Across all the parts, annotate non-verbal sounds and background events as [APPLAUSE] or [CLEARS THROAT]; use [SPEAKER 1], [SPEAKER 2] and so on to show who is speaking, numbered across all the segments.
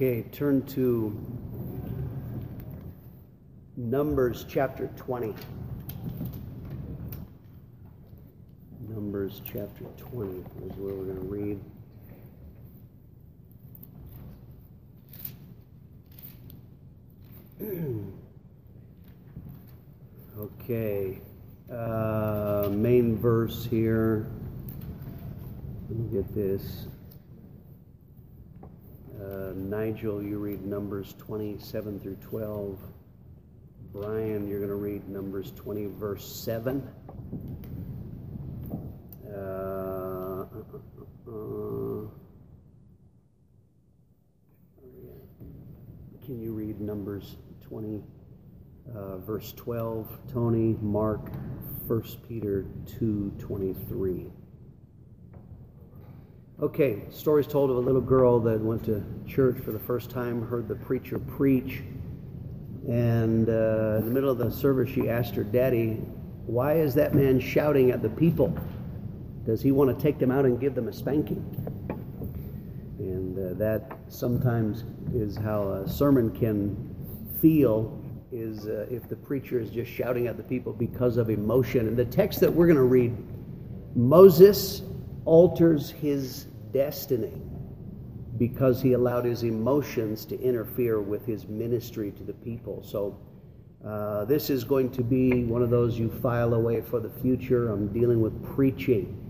[SPEAKER 1] Okay, turn to Numbers chapter 20. Numbers chapter 20 is where we're going to read. [CLEARS THROAT] okay, uh, main verse here. Let me get this. Uh, Nigel, you read Numbers 27 through 12. Brian, you're going to read Numbers 20, verse 7. Uh, uh, uh, can you read Numbers 20, uh, verse 12? Tony, Mark, 1 Peter 2, 23. Okay, stories told of a little girl that went to church for the first time, heard the preacher preach, and uh, in the middle of the service, she asked her daddy, Why is that man shouting at the people? Does he want to take them out and give them a spanking? And uh, that sometimes is how a sermon can feel is uh, if the preacher is just shouting at the people because of emotion. And the text that we're going to read, Moses alters his destiny because he allowed his emotions to interfere with his ministry to the people. So, uh, this is going to be one of those you file away for the future. I'm dealing with preaching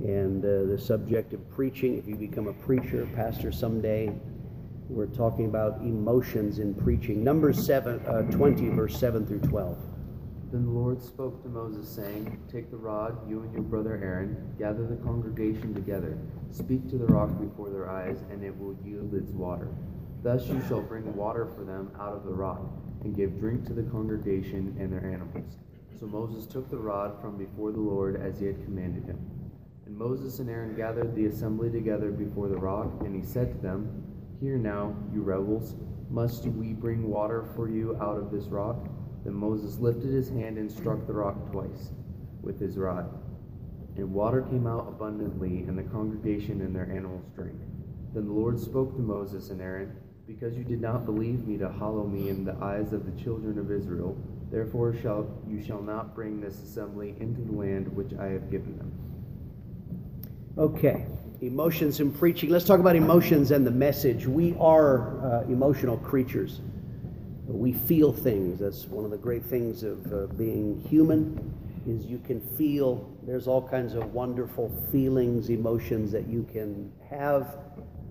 [SPEAKER 1] and uh, the subject of preaching. If you become a preacher, pastor someday, we're talking about emotions in preaching. Number seven, uh, 20, verse 7 through 12.
[SPEAKER 2] Then the Lord spoke to Moses, saying, Take the rod, you and your brother Aaron, gather the congregation together, speak to the rock before their eyes, and it will yield its water. Thus you shall bring water for them out of the rock, and give drink to the congregation and their animals. So Moses took the rod from before the Lord as he had commanded him. And Moses and Aaron gathered the assembly together before the rock, and he said to them, Hear now, you rebels, must we bring water for you out of this rock? Then Moses lifted his hand and struck the rock twice with his rod. And water came out abundantly, and the congregation and their animals drank. Then the Lord spoke to Moses and Aaron, Because you did not believe me to hallow me in the eyes of the children of Israel, therefore shall you shall not bring this assembly into the land which I have given them.
[SPEAKER 1] Okay, emotions in preaching. Let's talk about emotions and the message. We are uh, emotional creatures we feel things. That's one of the great things of uh, being human is you can feel. There's all kinds of wonderful feelings, emotions that you can have,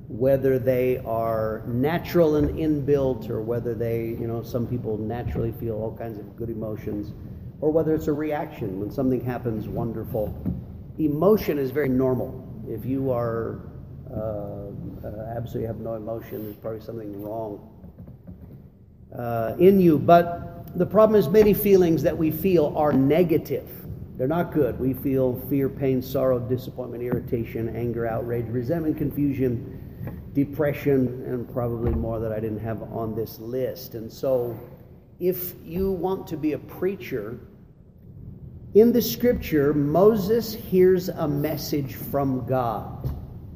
[SPEAKER 1] whether they are natural and inbuilt, or whether they, you know, some people naturally feel all kinds of good emotions, or whether it's a reaction when something happens wonderful. Emotion is very normal. If you are uh, uh, absolutely have no emotion, there's probably something wrong uh, in you. But the problem is, many feelings that we feel are negative. They're not good. We feel fear, pain, sorrow, disappointment, irritation, anger, outrage, resentment, confusion, depression, and probably more that I didn't have on this list. And so, if you want to be a preacher, in the scripture, Moses hears a message from God.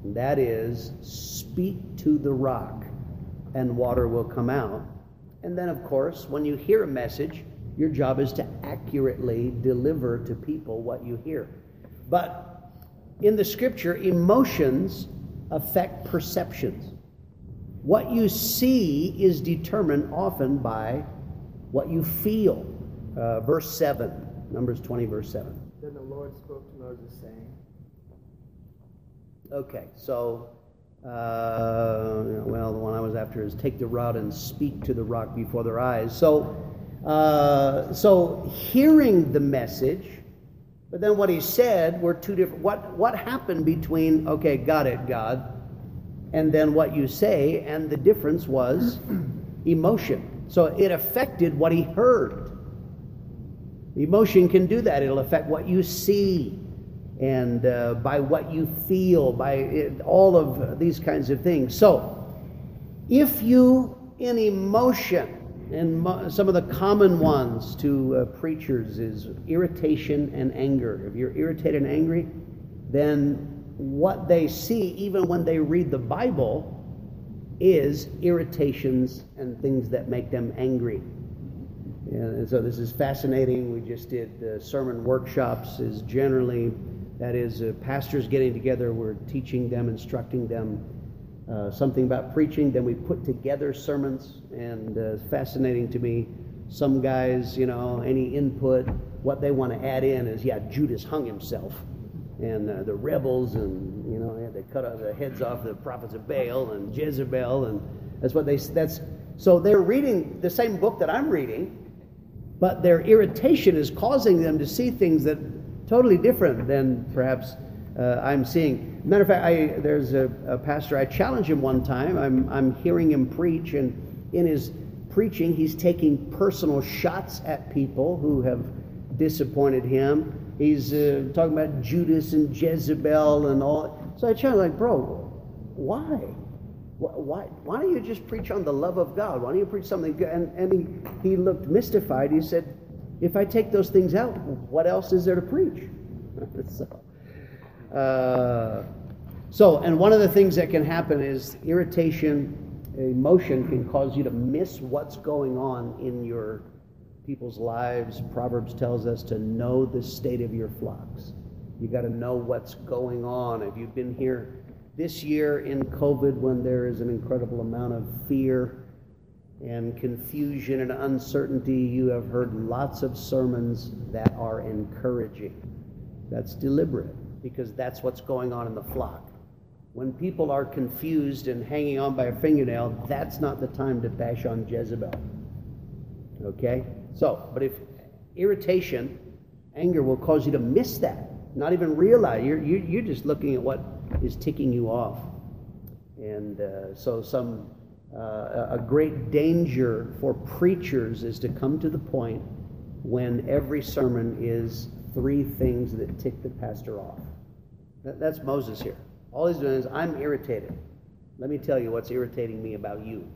[SPEAKER 1] That is, speak to the rock, and water will come out. And then, of course, when you hear a message, your job is to accurately deliver to people what you hear. But in the scripture, emotions affect perceptions. What you see is determined often by what you feel. Uh, verse 7, Numbers 20, verse 7.
[SPEAKER 3] Then the Lord spoke to Moses, saying,
[SPEAKER 1] Okay, so uh, well, the one I was after is take the rod and speak to the rock before their eyes. So, uh, so hearing the message, but then what he said were two different. What what happened between okay, got it, God, and then what you say, and the difference was [CLEARS THROAT] emotion. So it affected what he heard. Emotion can do that. It'll affect what you see and uh, by what you feel, by it, all of these kinds of things. So, if you, in emotion, and mo- some of the common ones to uh, preachers is irritation and anger. If you're irritated and angry, then what they see, even when they read the Bible, is irritations and things that make them angry. And so this is fascinating. We just did uh, sermon workshops. Is generally that is uh, pastors getting together. We're teaching them, instructing them uh, something about preaching. Then we put together sermons, and uh, fascinating to me. Some guys, you know, any input, what they want to add in is, yeah, Judas hung himself, and uh, the rebels, and you know, they cut the heads off the prophets of Baal and Jezebel, and that's what they. That's so they're reading the same book that I'm reading, but their irritation is causing them to see things that totally different than perhaps uh, I'm seeing. Matter of fact, I, there's a, a, pastor, I challenged him one time. I'm, I'm hearing him preach, and in his preaching, he's taking personal shots at people who have disappointed him. He's uh, talking about Judas and Jezebel and all. So I challenged, like, bro, why? Why, why don't you just preach on the love of God? Why don't you preach something good? And, and he, he looked mystified. He said, if I take those things out, what else is there to preach? [LAUGHS] so, uh, so, and one of the things that can happen is irritation, emotion can cause you to miss what's going on in your people's lives. Proverbs tells us to know the state of your flocks. You got to know what's going on. If you've been here this year in COVID, when there is an incredible amount of fear and confusion and uncertainty, you have heard lots of sermons that are encouraging. That's deliberate because that's what's going on in the flock. When people are confused and hanging on by a fingernail, that's not the time to bash on Jezebel. Okay? So, but if irritation, anger will cause you to miss that, not even realize, you're, you're just looking at what is ticking you off. And uh, so, some uh, a great danger for preachers is to come to the point when every sermon is three things that tick the pastor off. That's Moses here. All he's doing is, I'm irritated. Let me tell you what's irritating me about you.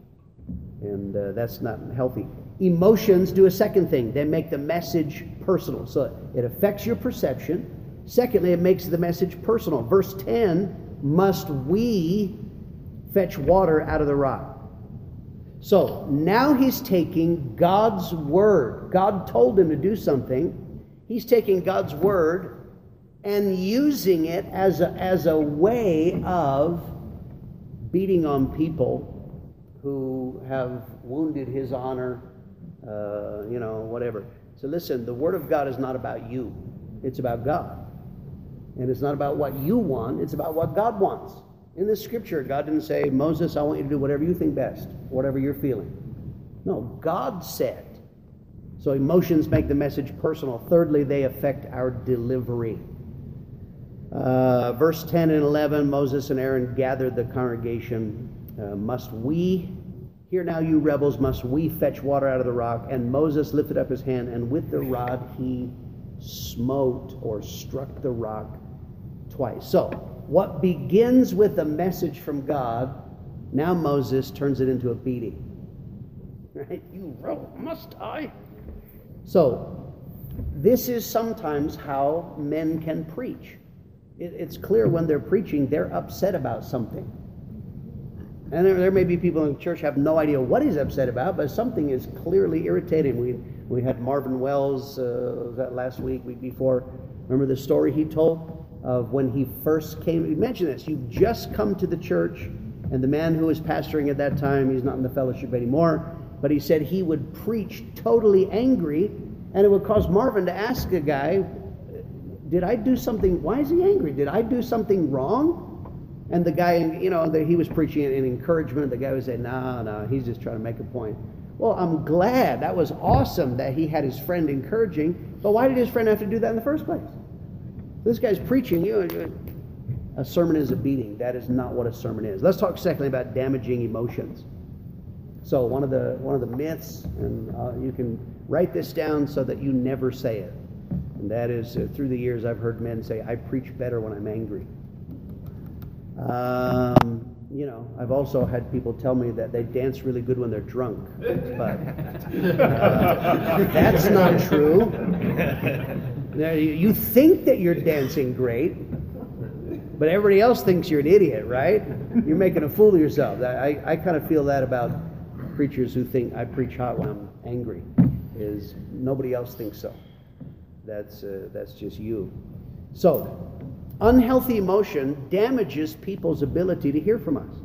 [SPEAKER 1] And uh, that's not healthy. Emotions do a second thing they make the message personal. So it affects your perception. Secondly, it makes the message personal. Verse 10 must we fetch water out of the rock? So now he's taking God's word. God told him to do something. He's taking God's word and using it as a, as a way of beating on people who have wounded his honor, uh, you know, whatever. So listen, the Word of God is not about you, it's about God. And it's not about what you want, it's about what God wants. In this scripture, God didn't say, Moses, I want you to do whatever you think best, whatever you're feeling. No, God said. So emotions make the message personal. Thirdly, they affect our delivery. Uh, verse 10 and 11 Moses and Aaron gathered the congregation. Uh, must we, hear now, you rebels, must we fetch water out of the rock? And Moses lifted up his hand, and with the rod he smote or struck the rock twice. So, what begins with a message from God, now Moses turns it into a beating. Right? You wrote, must I? So, this is sometimes how men can preach it, it's clear when they're preaching, they're upset about something. And there, there may be people in the church have no idea what he's upset about, but something is clearly irritating. We, we had Marvin Wells, uh, that last week, week before. Remember the story he told of when he first came? Mentioned this. You've just come to the church, and the man who was pastoring at that time, he's not in the fellowship anymore, but he said he would preach totally angry, and it would cause Marvin to ask a guy, did I do something? Why is he angry? Did I do something wrong? And the guy, you know, the, he was preaching an encouragement. The guy would say, no, no, he's just trying to make a point. Well, I'm glad. That was awesome that he had his friend encouraging. But why did his friend have to do that in the first place? This guy's preaching. You a sermon is a beating. That is not what a sermon is. Let's talk secondly about damaging emotions. So one of the one of the myths, and uh, you can write this down so that you never say it. And that is, uh, through the years, I've heard men say, I preach better when I'm angry. Um, you know, I've also had people tell me that they dance really good when they're drunk. But uh, [LAUGHS] that's not true. You think that you're dancing great, but everybody else thinks you're an idiot, right? You're making a fool of yourself. I, I, I kind of feel that about preachers who think I preach hot when I'm angry. Is nobody else thinks so. That's uh, that's just you. So, unhealthy emotion damages people's ability to hear from us.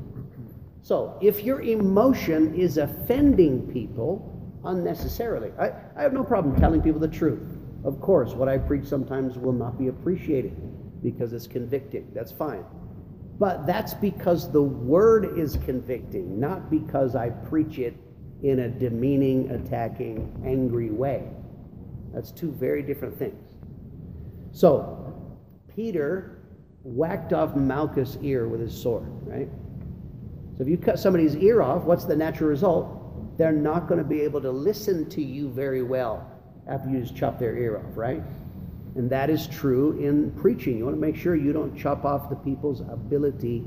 [SPEAKER 1] So, if your emotion is offending people unnecessarily, I, I have no problem telling people the truth. Of course, what I preach sometimes will not be appreciated because it's convicting. That's fine. But that's because the word is convicting, not because I preach it in a demeaning, attacking, angry way. That's two very different things. So, Peter whacked off Malchus' ear with his sword, right? So, if you cut somebody's ear off, what's the natural result? They're not going to be able to listen to you very well after you just chop their ear off, right? And that is true in preaching. You want to make sure you don't chop off the people's ability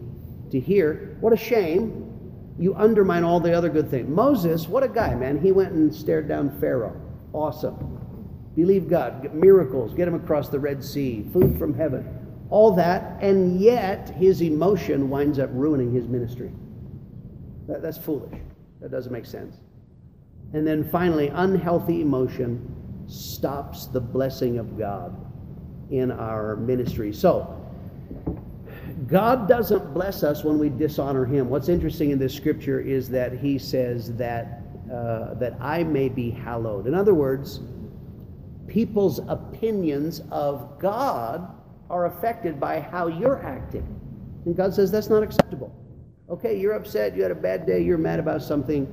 [SPEAKER 1] to hear. What a shame. You undermine all the other good things. Moses, what a guy, man. He went and stared down Pharaoh. Awesome. Believe God, get miracles, get him across the Red Sea, food from heaven. All that, and yet his emotion winds up ruining his ministry. That, that's foolish. That doesn't make sense. And then finally, unhealthy emotion stops the blessing of God in our ministry. So, God doesn't bless us when we dishonor Him. What's interesting in this scripture is that He says that uh, that I may be hallowed. In other words, people's opinions of God are affected by how you're acting, and God says that's not acceptable. Okay, you're upset. You had a bad day. You're mad about something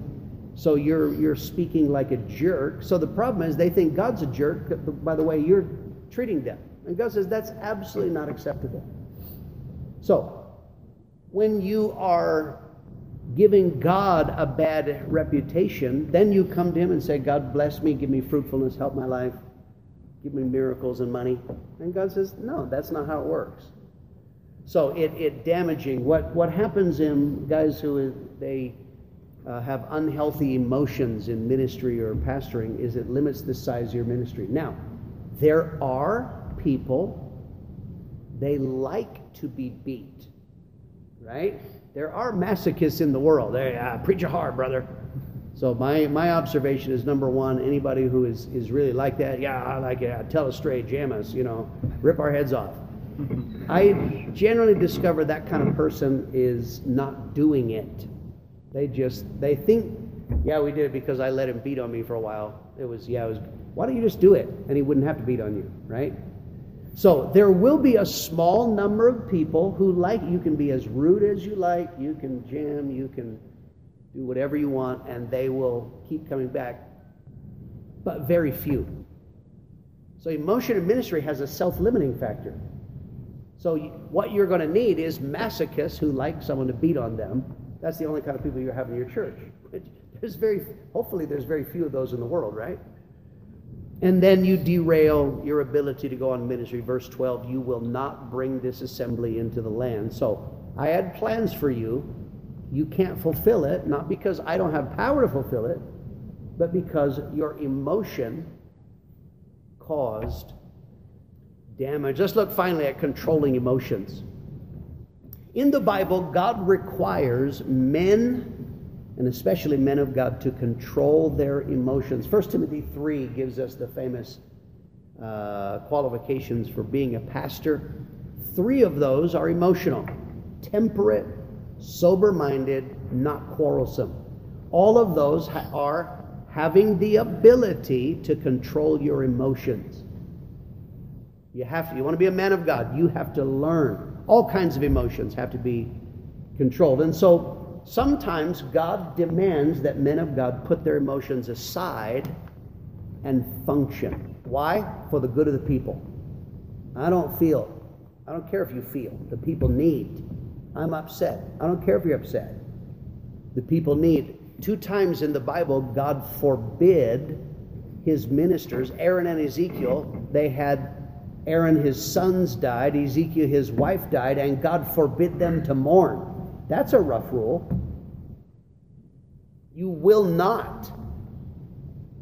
[SPEAKER 1] so you're you're speaking like a jerk. So the problem is they think God's a jerk by the way you're treating them. And God says that's absolutely not acceptable. So when you are giving God a bad reputation, then you come to him and say, God bless me, give me fruitfulness, help my life, give me miracles and money. And God says, No, that's not how it works. So it, it damaging. What what happens in guys who they uh, have unhealthy emotions in ministry or pastoring is it limits the size of your ministry. Now, there are people, they like to be beat, right? There are masochists in the world. They uh, preach a hard, brother. So my, my observation is number one, anybody who is, is really like that, yeah, I like it, tell us straight, jam us, you know, rip our heads off. I generally discover that kind of person is not doing it they just they think, yeah, we did it because I let him beat on me for a while. It was yeah, it was. Why don't you just do it, and he wouldn't have to beat on you, right? So there will be a small number of people who like you can be as rude as you like, you can jam, you can do whatever you want, and they will keep coming back. But very few. So emotion in ministry has a self-limiting factor. So what you're going to need is masochists who like someone to beat on them that's the only kind of people you have in your church. There's very, hopefully, there's very few of those in the world, right? And then you derail your ability to go on ministry. Verse 12, you will not bring this assembly into the land. So I had plans for you. You can't fulfill it, not because I don't have power to fulfill it, but because your emotion caused damage. Let's look finally at controlling emotions. In the Bible, God requires men, and especially men of God, to control their emotions. 1 Timothy 3 gives us the famous uh, qualifications for being a pastor. Three of those are emotional temperate, sober minded, not quarrelsome. All of those ha- are having the ability to control your emotions. You have to, you want to be a man of God, you have to learn all kinds of emotions have to be controlled. And so sometimes God demands that men of God put their emotions aside and function. Why? For the good of the people. I don't feel. I don't care if you feel. The people need. I'm upset. I don't care if you're upset. The people need. Two times in the Bible, God forbid his ministers, Aaron and Ezekiel, they had Aaron, his sons died, Ezekiel, his wife died, and God forbid them to mourn. That's a rough rule. You will not.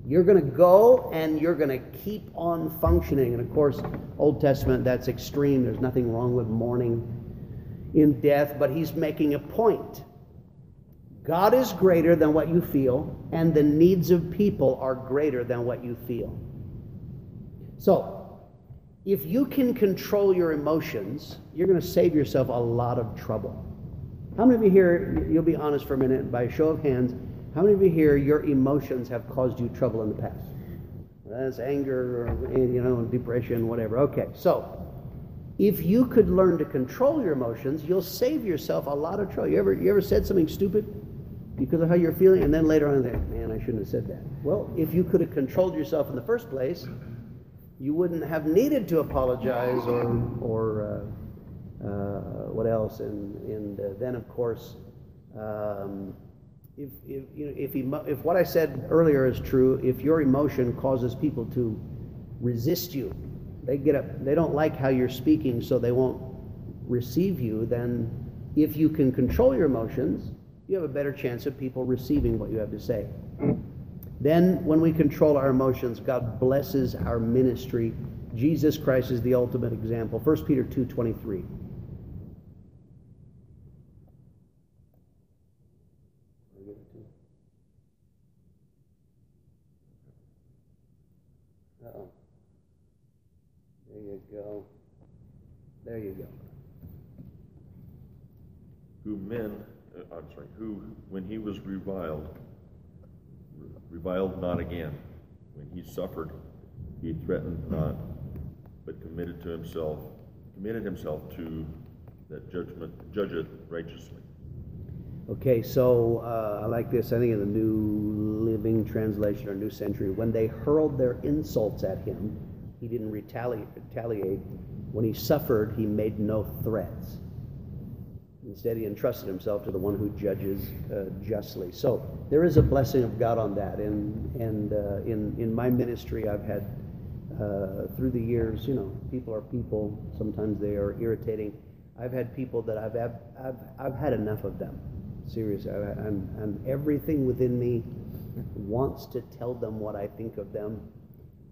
[SPEAKER 1] You're going to go and you're going to keep on functioning. And of course, Old Testament, that's extreme. There's nothing wrong with mourning. in death, but he's making a point. God is greater than what you feel, and the needs of people are greater than what you feel. So, if you can control your emotions, you're going to save yourself a lot of trouble. How many of you here, you'll be honest for a minute, by a show of hands, how many of you here, your emotions have caused you trouble in the past? That's anger, or, you know, depression, whatever. Okay, so if you could learn to control your emotions, you'll save yourself a lot of trouble. You ever, you ever said something stupid because of how you're feeling, and then later on, think, man, I shouldn't have said that. Well, if you could have controlled yourself in the first place, you wouldn't have needed to apologize or, or uh, uh, what else. And, and uh, then, of course, um, if, if, you know, if, emo- if what I said earlier is true, if your emotion causes people to resist you, they get up, they don't like how you're speaking, so they won't receive you, then if you can control your emotions, you have a better chance of people receiving what you have to say. Then, when we control our emotions, God blesses our ministry. Jesus Christ is the ultimate example. 1 Peter 2 23. There you go. There you go.
[SPEAKER 4] Who men, uh, I'm sorry, who, when he was reviled, reviled not again. When he suffered, he threatened not, but committed to himself, committed himself to that judgment, judgeth righteously.
[SPEAKER 1] Okay, so uh, I like this. I think in the New Living Translation or New Century, when they hurled their insults at him, he didn't retaliate. retaliate. When he suffered, he made no threats. Instead, he entrusted himself to the one who judges uh, justly. So there is a blessing of God on that. And, and uh, in, in my ministry, I've had, uh, through the years, you know, people are people. Sometimes they are irritating. I've had people that I've, I've, I've, I've had enough of them. Seriously. I, I'm, I'm, everything within me wants to tell them what I think of them,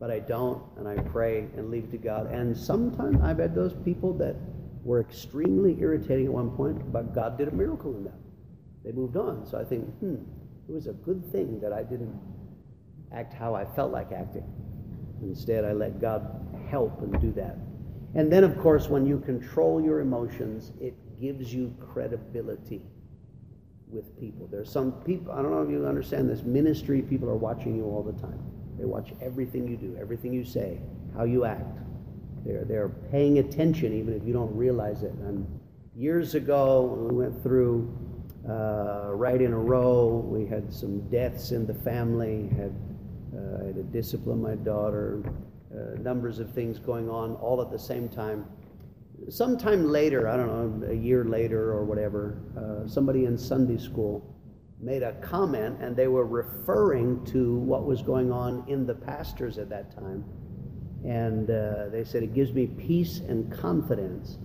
[SPEAKER 1] but I don't, and I pray and leave to God. And sometimes I've had those people that were extremely irritating at one point, but God did a miracle in them. They moved on. So I think, hmm, it was a good thing that I didn't act how I felt like acting. Instead, I let God help and do that. And then, of course, when you control your emotions, it gives you credibility with people. There's some people, I don't know if you understand this, ministry people are watching you all the time. They watch everything you do, everything you say, how you act. They're, they're paying attention even if you don't realize it. And years ago, we went through uh, right in a row, we had some deaths in the family, had, uh, I had to discipline my daughter, uh, numbers of things going on all at the same time. Sometime later, I don't know, a year later or whatever, uh, somebody in Sunday school made a comment and they were referring to what was going on in the pastors at that time and uh, they said it gives me peace and confidence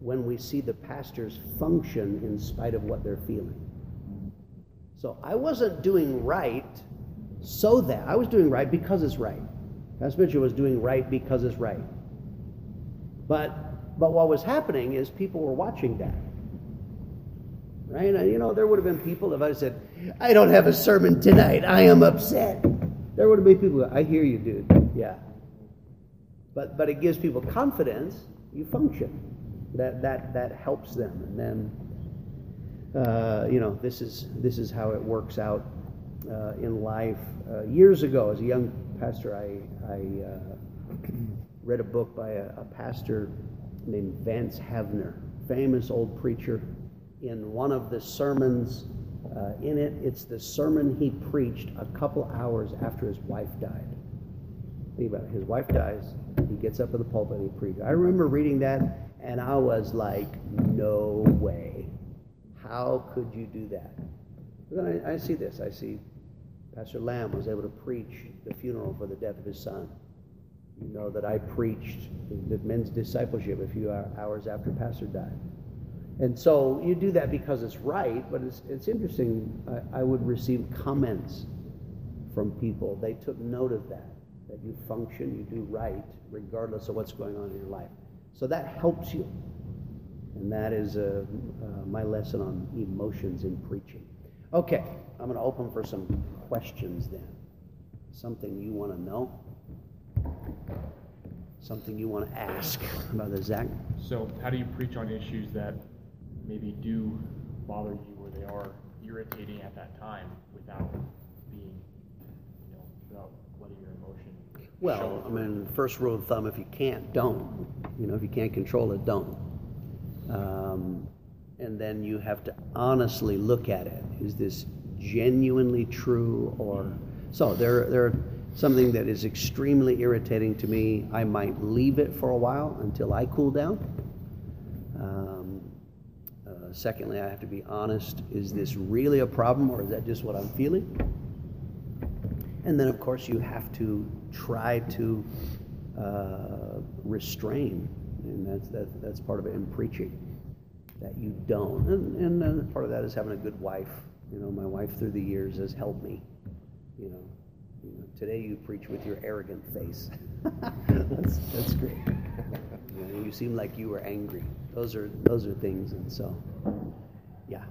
[SPEAKER 1] when we see the pastors function in spite of what they're feeling. So I wasn't doing right so that I was doing right because it's right. Pastor Mitchell was doing right because it's right. But but what was happening is people were watching that. Right? And, you know, there would have been people if I said, I don't have a sermon tonight, I am upset. There would have been people, I hear you, dude. Yeah but but it gives people confidence. You function. That that that helps them, and then uh, you know this is this is how it works out uh, in life. Uh, years ago, as a young pastor, I I uh, [CLEARS THROAT] read a book by a, a pastor named Vance Havner, famous old preacher. In one of the sermons uh, in it, it's the sermon he preached a couple hours after his wife died. Think about it. His wife dies. He gets up in the pulpit and he preaches. I remember reading that and I was like, no way. How could you do that? But then I, I see this. I see Pastor Lamb was able to preach the funeral for the death of his son. You know that I preached the men's discipleship a few hours after Pastor died. And so you do that because it's right, but it's, it's interesting. I, I would receive comments from people. They took note of that that you function, you do right, regardless of what's going on in your life. So that helps you. And that is uh, uh, my lesson on emotions in preaching. Okay, I'm going to open for some questions then. Something you want to know? Something you want to ask, [LAUGHS] Brother Zach?
[SPEAKER 5] So, how do you preach on issues that maybe do bother you or they are irritating at that time without being, you know, without
[SPEAKER 1] Well, I mean, first rule of thumb: if you can't, don't. You know, if you can't control it, don't. Um, and then you have to honestly look at it. Is this genuinely true, or so? There, there, something that is extremely irritating to me. I might leave it for a while until I cool down. Um, uh, secondly, I have to be honest. Is this really a problem, or is that just what I'm feeling? And then, of course, you have to try to uh, restrain, and that's, that's, that's part of it in preaching, that you don't. And, and part of that is having a good wife. You know, my wife through the years has helped me. You know, you know today you preach with your arrogant face. [LAUGHS] that's, that's great. You, know, you seem like you were angry. Those are, those are things, and so, yeah.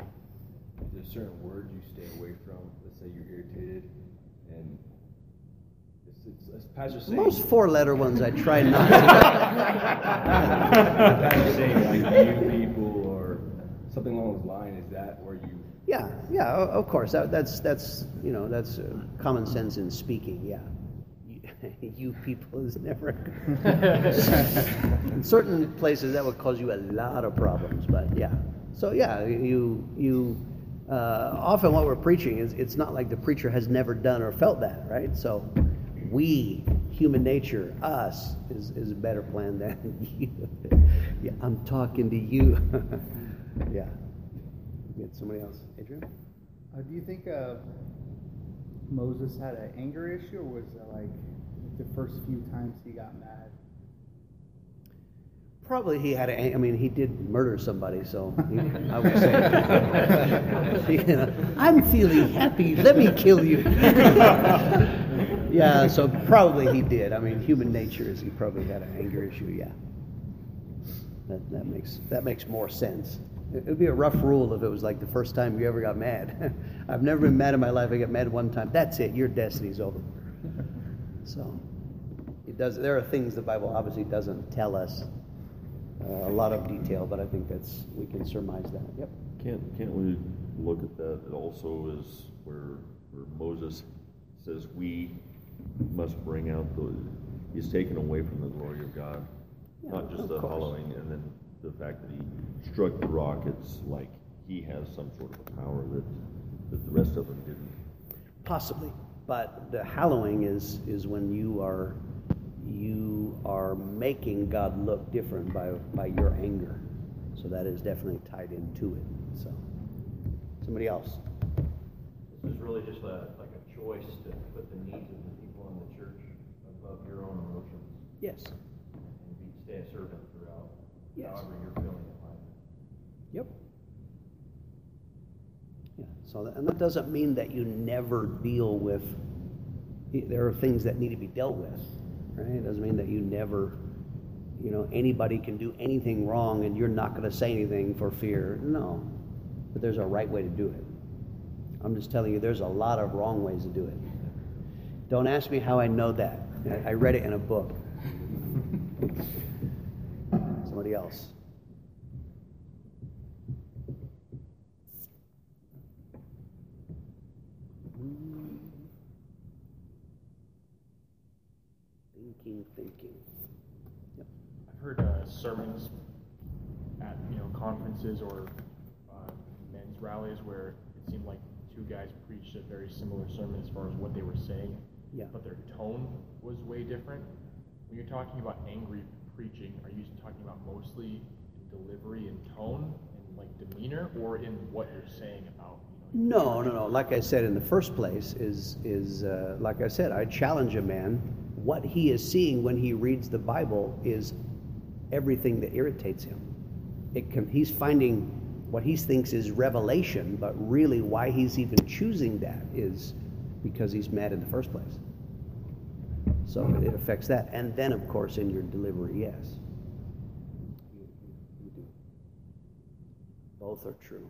[SPEAKER 6] Is there certain words you stay away from? Let's say you're irritated, and it's, it's, as Pastor saying,
[SPEAKER 1] Most four-letter ones I try [LAUGHS] not to.
[SPEAKER 6] Pastor saying like you people or something along those lines. Is that where you?
[SPEAKER 1] Yeah, yeah, of course. That, that's that's you know that's uh, common sense in speaking. Yeah, you, [LAUGHS] you people is never. [LAUGHS] in certain places, that would cause you a lot of problems. But yeah, so yeah, you you. Uh, often what we're preaching is it's not like the preacher has never done or felt that, right? So we, human nature, us, is, is a better plan than [LAUGHS] you. yeah, I'm talking to you. [LAUGHS] yeah. Get somebody else. Adrian?
[SPEAKER 3] Uh, do you think uh, Moses had an anger issue, or was it like the first few times he got mad?
[SPEAKER 1] Probably he had a, I mean, he did murder somebody, so [LAUGHS] he, I would say, you know, I'm feeling happy, let me kill you. Yeah, so probably he did. I mean, human nature is he probably had an anger issue, yeah. That, that, makes, that makes more sense. It would be a rough rule if it was like the first time you ever got mad. [LAUGHS] I've never been mad in my life. I get mad one time. That's it. Your destiny's over. [LAUGHS] So, it does. There are things the Bible obviously doesn't tell us uh, a lot of detail, but I think that's we can surmise that. Yep.
[SPEAKER 4] Can't, can't we look at that It also is where, where Moses says we must bring out the, he's taken away from the glory of God.
[SPEAKER 1] Yeah,
[SPEAKER 4] Not just the
[SPEAKER 1] course.
[SPEAKER 4] hollowing and then the fact that he struck the rock, it's like he has some sort of a power that, that the rest of them didn't.
[SPEAKER 1] Possibly, but the hallowing is is when you are you are making God look different by by your anger. So that is definitely tied into it. So, somebody else.
[SPEAKER 7] This is really just a, like a choice to put the needs of the people in the church above your own emotions
[SPEAKER 1] Yes.
[SPEAKER 7] and be, stay a servant throughout,
[SPEAKER 1] Yes.
[SPEAKER 7] however you're feeling in life.
[SPEAKER 1] Yep. Yeah. So, that, and that doesn't mean that you never deal with. There are things that need to be dealt with, right? It doesn't mean that you never, you know, anybody can do anything wrong and you're not going to say anything for fear. No, but there's a right way to do it. I'm just telling you, there's a lot of wrong ways to do it. Don't ask me how I know that. I read it in a book. Somebody else. Thinking, thinking. Yep.
[SPEAKER 5] I've heard uh, sermons at you know conferences or uh, men's rallies where it seemed like two guys preached a very similar sermon as far as what they were saying,
[SPEAKER 1] Yeah.
[SPEAKER 5] but their tone was way different. When you're talking about angry preaching, are you talking about mostly delivery and tone and like demeanor, or in what you're saying about? You know,
[SPEAKER 1] No, no, no. Like I said in the first place, is is uh, like I said, I challenge a man. What he is seeing when he reads the Bible is everything that irritates him. It can, he's finding what he thinks is revelation, but really why he's even choosing that is because he's mad in the first place. So it affects that, and then of course in your delivery, yes. Both are true.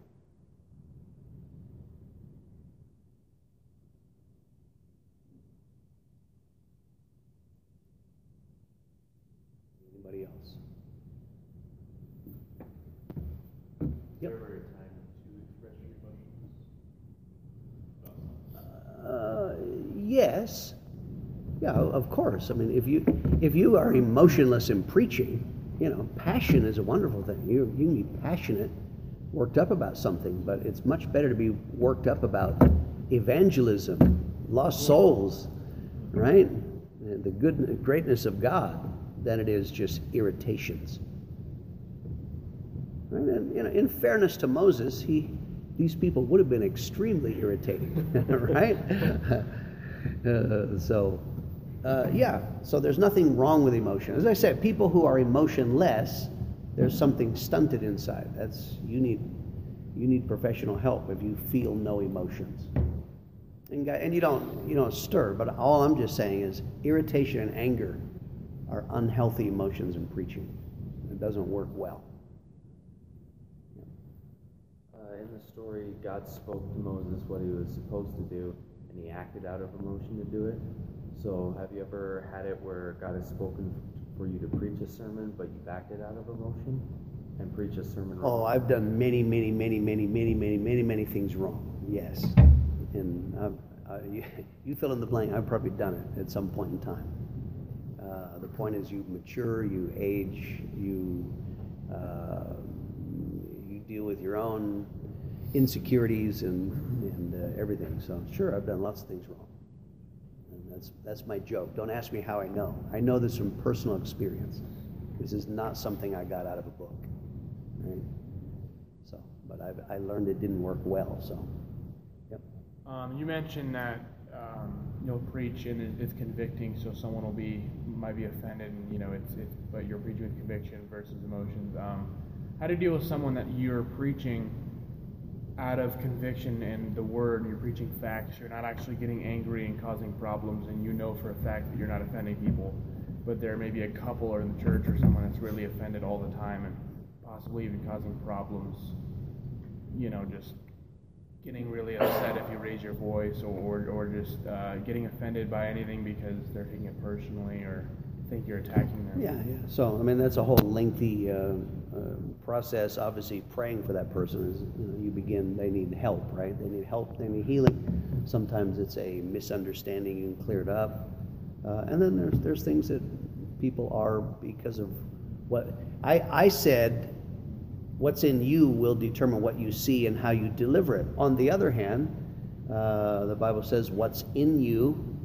[SPEAKER 1] Anybody else?
[SPEAKER 7] Is
[SPEAKER 1] Yep.
[SPEAKER 7] there ever a time to express your emotions?
[SPEAKER 1] Uh, yes. Yeah, of course. I mean, if you if you are emotionless in preaching, you know, passion is a wonderful thing. You you can be passionate, worked up about something, but it's much better to be worked up about evangelism, lost souls, right? The good greatness of God than it is just irritations. Right? And you know, in fairness to Moses, he these people would have been extremely irritating, [LAUGHS] right? [LAUGHS] Uh, so, uh, yeah. So there's nothing wrong with emotion. As I said, people who are emotionless, there's something stunted inside. That's you need you need professional help if you feel no emotions. And, and you don't you don't stir. But all I'm just saying is irritation and anger are unhealthy emotions in preaching. It doesn't work well.
[SPEAKER 2] Uh, in the story, God spoke to Moses what he was supposed to do, and he acted out of emotion to do it. So, have you ever had it where God has spoken for you to preach a sermon, but you've acted out of emotion and preach a sermon?
[SPEAKER 1] Oh. I've done many, many, many, many, many, many, many, many things wrong. Yes, and I've, I, you, [LAUGHS] you fill in the blank. I've probably done it at some point in time. Uh, the point is, you mature, you age, you uh, you deal with your own insecurities and and uh, everything. So, sure, I've done lots of things wrong, that's that's my joke. Don't ask me how I know. I know this from personal experience. This is not something I got out of a book. Right? So, but I've, I learned it didn't work well. So, yep.
[SPEAKER 5] Um, you mentioned that um, you'll preach and it's convicting, so someone will be might be offended, and you know it's it's but you're preaching with conviction versus emotions. Um, how to deal with someone that you're preaching out of conviction and the word, you're preaching facts. You're not actually getting angry and causing problems, and you know for a fact that you're not offending people. But there may be a couple or in the church or someone that's really offended all the time and possibly even causing problems. You know, just getting really upset if you raise your voice or, or just uh, getting offended by anything because they're taking it personally or think you're attacking them.
[SPEAKER 1] Yeah, yeah. So, I mean, that's a whole lengthy uh, uh, process. Obviously, praying for that person is, you know, you begin, they need help, right? They need help, they need healing. Sometimes it's a misunderstanding, you can clear it up. Uh, and then there's, there's things that people are because of what I, I said, what's in you will determine what you see and how you deliver it. On the other hand, uh, the Bible says what's in you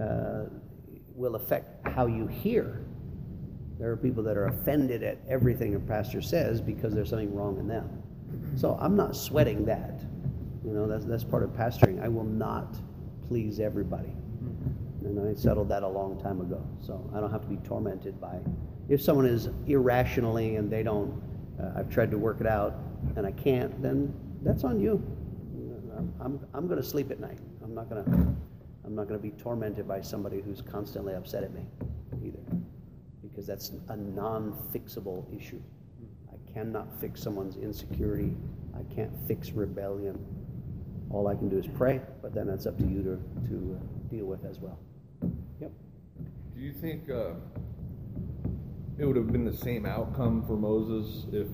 [SPEAKER 1] uh, will affect how you hear. There are people that are offended at everything a pastor says because there's something wrong in them. So I'm not sweating that. You know, that's, that's part of pastoring. I will not please everybody. And I settled that a long time ago. So I don't have to be tormented by. If someone is irrationally and they don't, uh, I've tried to work it out and I can't, then that's on you. I'm, I'm, I'm going to sleep at night. I'm not going to. I'm not going to be tormented by somebody who's constantly upset at me either, because that's a non-fixable issue. I cannot fix someone's insecurity. I can't fix rebellion. All I can do is pray, but then that's up to you to to uh, deal with as well. Yep.
[SPEAKER 8] Do you think uh, it would have been the same outcome for Moses if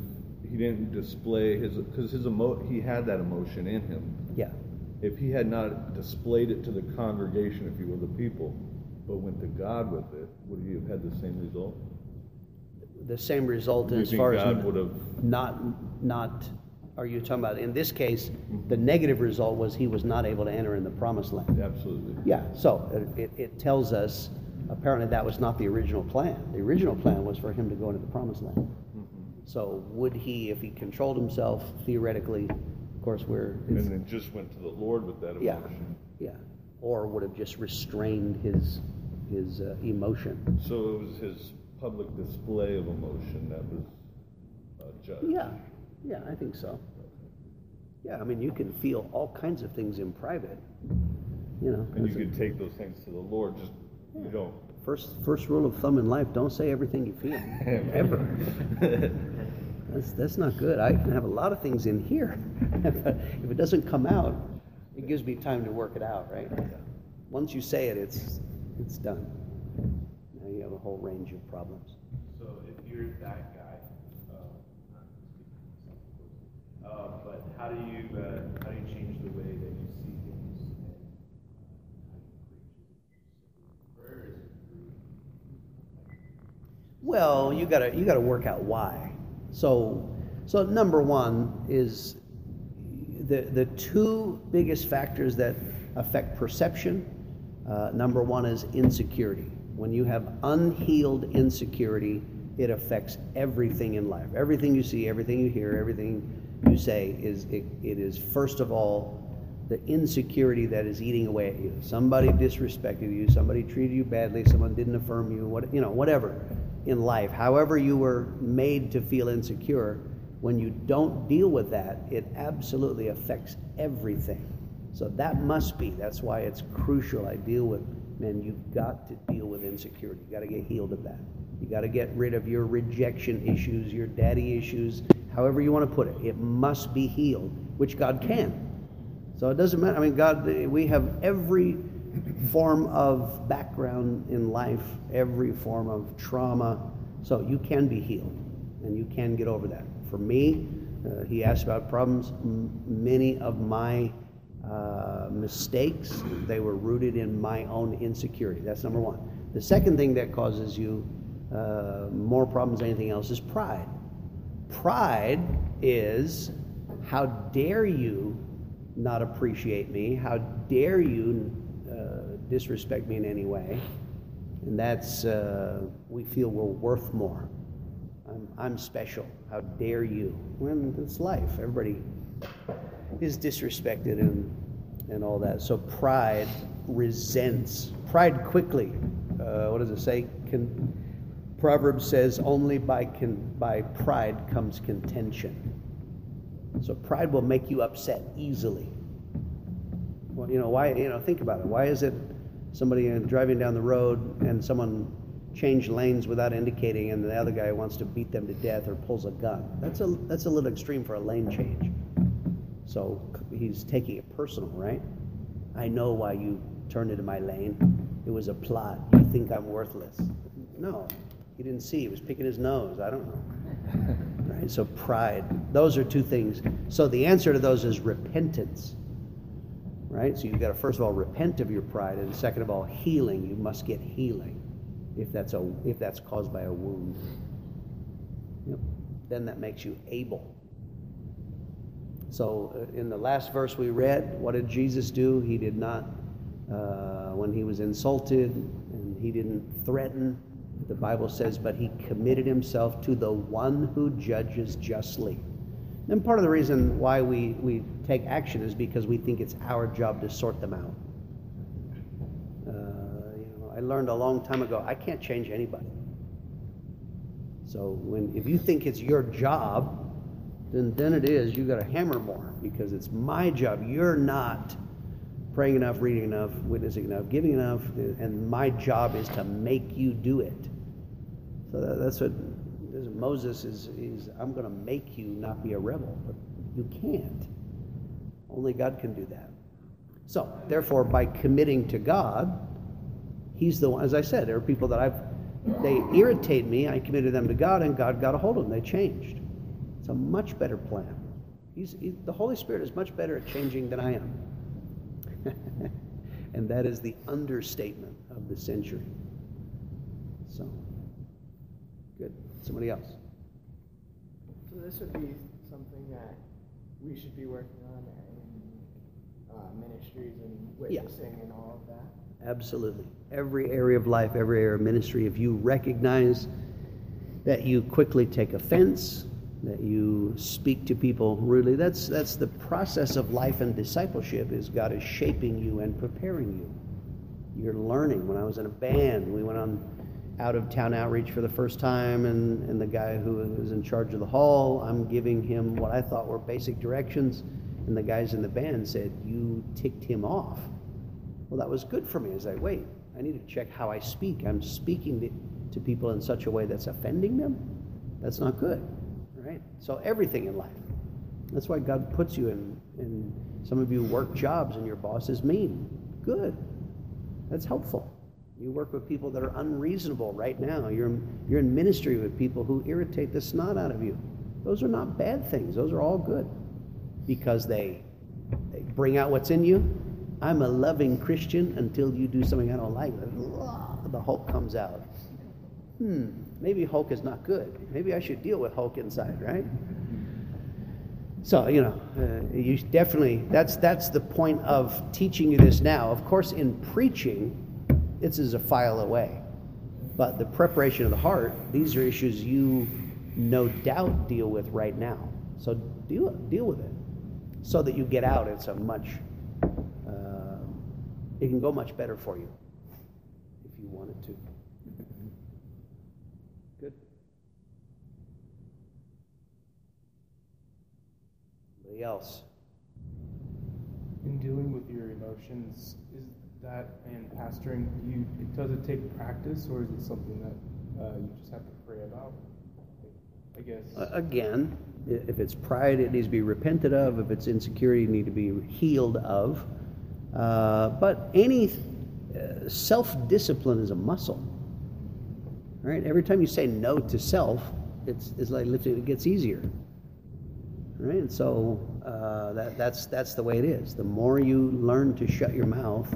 [SPEAKER 8] he didn't display his because his emo- he had that emotion in him.
[SPEAKER 1] Yeah.
[SPEAKER 8] If he had not displayed it to the congregation, if you will, the people, but went to God with it, would he have had the same result?
[SPEAKER 1] The same result
[SPEAKER 8] Do
[SPEAKER 1] as far as
[SPEAKER 8] God would have?
[SPEAKER 1] not not. Are you talking about in this case? Mm-hmm. The negative result was he was not able to enter in the promised land.
[SPEAKER 8] Absolutely.
[SPEAKER 1] Yeah, so it, it, it tells us apparently that was not the original plan. The original plan was for him to go into the promised land. Mm-hmm. So would he, if he controlled himself theoretically, of course, we're,
[SPEAKER 8] And then just went to the Lord with that
[SPEAKER 1] yeah,
[SPEAKER 8] emotion.
[SPEAKER 1] yeah, or would have just restrained his his uh, emotion.
[SPEAKER 8] So it was his public display of emotion that was uh, judged.
[SPEAKER 1] Yeah, yeah, I think so. Yeah, I mean, you can feel all kinds of things in private. You know,
[SPEAKER 8] And you could take those things to the Lord. Just you don't.
[SPEAKER 1] first first rule of thumb in life: don't say everything you feel, [LAUGHS] ever. [LAUGHS] That's, that's not good. I can have a lot of things in here. [LAUGHS] if it doesn't come out, it gives me time to work it out, right? Once you say it, it's, it's done. Now you have a whole range of problems.
[SPEAKER 7] So if you're that guy, uh, not speaking to myself, uh, but how do you uh, how do you change the way that you see things and how you preach? Prayer is
[SPEAKER 1] Well, you gotta you gotta work out why. So so number one is the the two biggest factors that affect perception. Uh, number one is insecurity. When you have unhealed insecurity, it affects everything in life. Everything you see, everything you hear, everything you say is it, it is first of all the insecurity that is eating away at you. Somebody disrespected you, somebody treated you badly, someone didn't affirm you, what you know, whatever in life. However you were made to feel insecure, when you don't deal with that, it absolutely affects everything. So that must be. That's why it's crucial I deal with men. you've got to deal with insecurity. You've got to get healed of that. You got to get rid of your rejection issues, your daddy issues, however you want to put it. It must be healed, which God can. So it doesn't matter. I mean, God, we have every form of background in life, every form of trauma. So you can be healed and you can get over that. For me, uh, he asked about problems. M- many of my uh, mistakes, they were rooted in my own insecurity. That's number one. The second thing that causes you uh, more problems than anything else is pride. Pride is how dare you not appreciate me? How dare you disrespect me in any way? And that's, uh, we feel we're worth more. I'm, I'm special. How dare you? When it's life. Everybody is disrespected and, and all that. So pride resents. Pride quickly, uh, what does it say? Can, Proverbs says, only by, con, by pride comes contention. So pride will make you upset easily. Well, you know, why, you know, think about it. Why is it somebody driving down the road and someone changed lanes without indicating and the other guy wants to beat them to death or pulls a gun? That's a, that's a little extreme for a lane change. So he's taking it personal, right? I know why you turned into my lane. It was a plot. You think I'm worthless. No, he didn't see. He was picking his nose. I don't know. [LAUGHS] right? So pride. Those are two things. So the answer to those is repentance. Right? So you've got to first of all repent of your pride, and second of all, healing. You must get healing if that's a if that's caused by a wound. Yep. Then that makes you able. So uh, in the last verse we read, what did Jesus do? He did not, uh, when he was insulted, and he didn't threaten. The Bible says, but he committed himself to the one who judges justly. And part of the reason why we, we take action is because we think it's our job to sort them out. Uh, you know, I learned a long time ago I can't change anybody. So when if you think it's your job, then then it is you got to hammer more because it's my job. You're not praying enough, reading enough, witnessing enough, giving enough, and my job is to make you do it. So that, that's what Moses is, is I'm going to make you not be a rebel, but you can't. Only God can do that. So, therefore, by committing to God, He's the one, as I said, there are people that I've, they irritate me, I committed them to God, and God got a hold of them. They changed. It's a much better plan. He's, he, the Holy Spirit is much better at changing than I am. [LAUGHS] and that is the understatement of the century. So, good. Somebody else.
[SPEAKER 9] So this would be something that we should be working on in uh, ministries and witnessing yeah. and all of that.
[SPEAKER 1] Absolutely. Every area of life, every area of ministry, if you recognize that you quickly take offense, that you speak to people rudely, that's, that's the process of life and discipleship is God is shaping you and preparing you. You're learning. When I was in a band, we went on out of town outreach for the first time, and, and the guy who was in charge of the hall, I'm giving him what I thought were basic directions, and the guys in the band said, You ticked him off. Well, that was good for me. I was like, Wait, I need to check how I speak. I'm speaking to, to people in such a way that's offending them. That's not good, right? So everything in life. That's why God puts you in, in some of you work jobs and your boss is mean. Good. That's helpful. You work with people that are unreasonable right now. You're, you're in ministry with people who irritate the snot out of you. Those are not bad things. Those are all good because they, they bring out what's in you. I'm a loving Christian until you do something I don't like. The Hulk comes out. Hmm, maybe Hulk is not good. Maybe I should deal with Hulk inside, right? So, you know, uh, you definitely, that's, that's the point of teaching you this now. Of course, in preaching, this is a file away. But the preparation of the heart, these are issues you no doubt deal with right now. So deal, deal with it so that you get out. It's a much, uh, it can go much better for you if you want it to. Good. Anybody else?
[SPEAKER 10] In dealing with your emotions, is that and pastoring, you does it take practice or is it something that uh, you just have to pray about? I guess.
[SPEAKER 1] Again, if it's pride, it needs to be repented of. If it's insecurity, it needs to be healed of. Uh, but any uh, self-discipline is a muscle, right? Every time you say no to self, it's, it's like lifting. It gets easier, right? And so uh, that, that's that's the way it is. The more you learn to shut your mouth,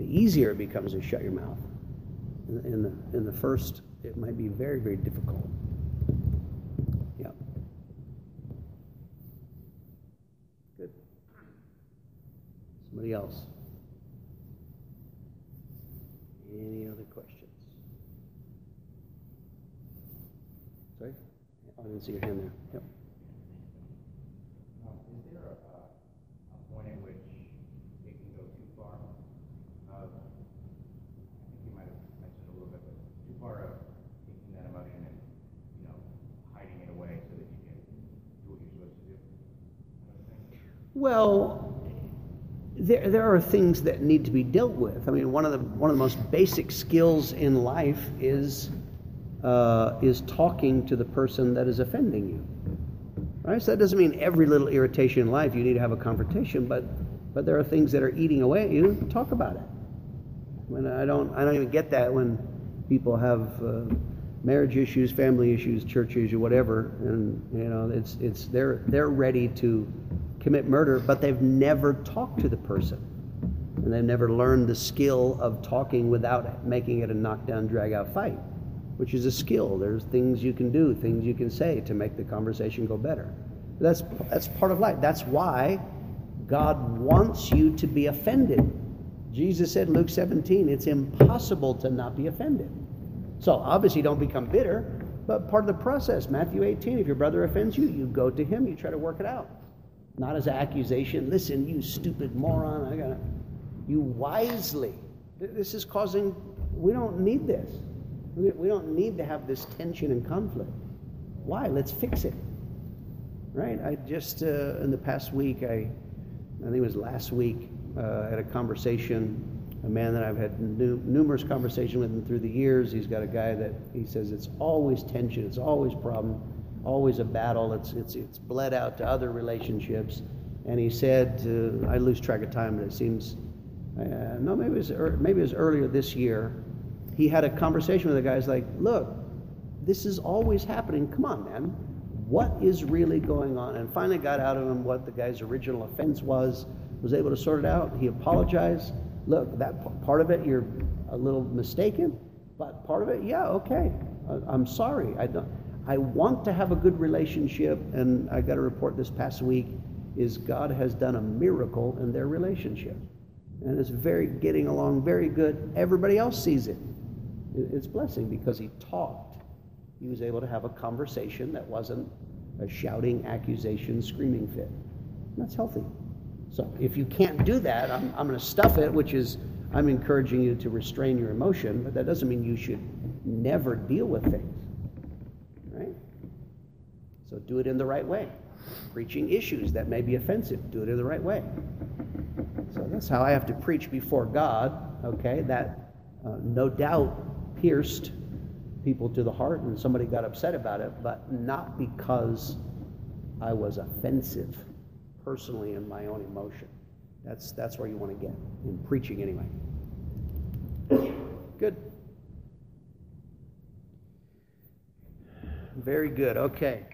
[SPEAKER 1] the easier it becomes to shut your mouth. In, in the in the first, it might be very very difficult. Yeah. Good. Somebody else? Any other questions? Sorry? I didn't see your hand there. Yep.
[SPEAKER 11] Um, is there a, a point at which it can go too far? Uh, I think you might have mentioned a little bit, but too far of taking that emotion and, you know, hiding it away so that you can do what you're supposed to do?
[SPEAKER 1] Well, there, there are things that need to be dealt with. I mean, one of the one of the most basic skills in life is uh, is talking to the person that is offending you. Right. So that doesn't mean every little irritation in life you need to have a confrontation, but but there are things that are eating away at you. Talk about it. When I don't I don't even get that when people have. Uh, marriage issues, family issues, church issues, whatever, and you know, it's it's they're they're ready to commit murder, but they've never talked to the person. And they've never learned the skill of talking without making it a knockdown, drag out fight, which is a skill. There's things you can do, things you can say to make the conversation go better. That's, that's part of life. That's why God wants you to be offended. Jesus said in Luke 17, it's impossible to not be offended. So obviously, don't become bitter, but part of the process. Matthew 18, if your brother offends you, you go to him, you try to work it out not as an accusation. Listen, you stupid moron. I got you wisely. This is causing. We don't need this. We don't need to have this tension and conflict. Why? Let's fix it. Right? I just uh, in the past week, I, I think it was last week, uh, had a conversation. A man that I've had nu- numerous conversations with him through the years. He's got a guy that he says it's always tension. It's always problem always a battle. It's, it's, it's bled out to other relationships. And he said, uh, I lose track of time, but it seems, uh, no, maybe it, was, er, maybe it was earlier this year. He had a conversation with the guys like, look, this is always happening. Come on, man. What is really going on? And finally got out of him what the guy's original offense was, was able to sort it out. He apologized. Look, that part of it, you're a little mistaken, but part of it, yeah, okay. I'm sorry. I don't. I want to have a good relationship, and I got a report this past week is God has done a miracle in their relationship. And it's very getting along very good. Everybody else sees it. It's blessing because he talked. He was able to have a conversation that wasn't a shouting, accusation, screaming fit. That's healthy. So if you can't do that, I'm, I'm going to stuff it, which is I'm encouraging you to restrain your emotion, but that doesn't mean you should never deal with things. So do it in the right way. Preaching issues that may be offensive, do it in the right way. So that's how I have to preach before God, okay? That uh, no doubt pierced people to the heart and somebody got upset about it, but not because I was offensive personally in my own emotion. That's, that's where you want to get in preaching anyway. Good. Very good. Okay.